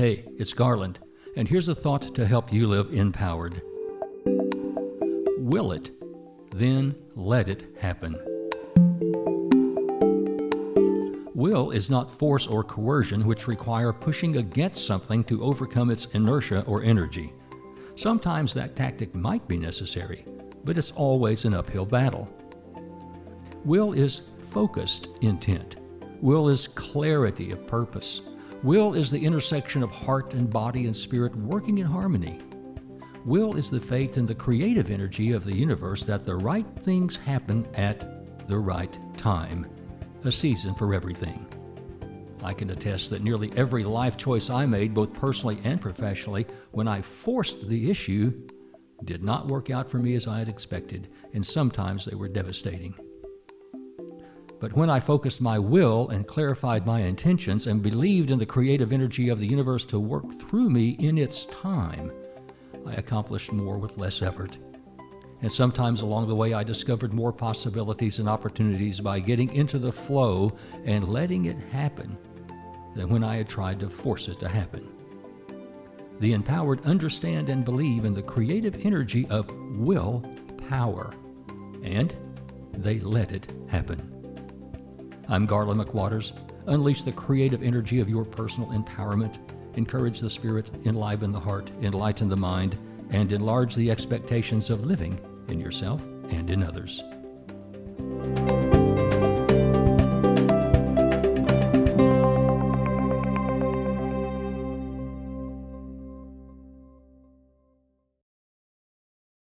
Hey, it's Garland, and here's a thought to help you live empowered. Will it, then let it happen. Will is not force or coercion which require pushing against something to overcome its inertia or energy. Sometimes that tactic might be necessary, but it's always an uphill battle. Will is focused intent. Will is clarity of purpose. Will is the intersection of heart and body and spirit working in harmony. Will is the faith in the creative energy of the universe that the right things happen at the right time, a season for everything. I can attest that nearly every life choice I made, both personally and professionally, when I forced the issue, did not work out for me as I had expected, and sometimes they were devastating. But when I focused my will and clarified my intentions and believed in the creative energy of the universe to work through me in its time, I accomplished more with less effort. And sometimes along the way, I discovered more possibilities and opportunities by getting into the flow and letting it happen than when I had tried to force it to happen. The empowered understand and believe in the creative energy of will power, and they let it happen. I'm Garland McWaters. Unleash the creative energy of your personal empowerment. Encourage the spirit, enliven the heart, enlighten the mind, and enlarge the expectations of living in yourself and in others.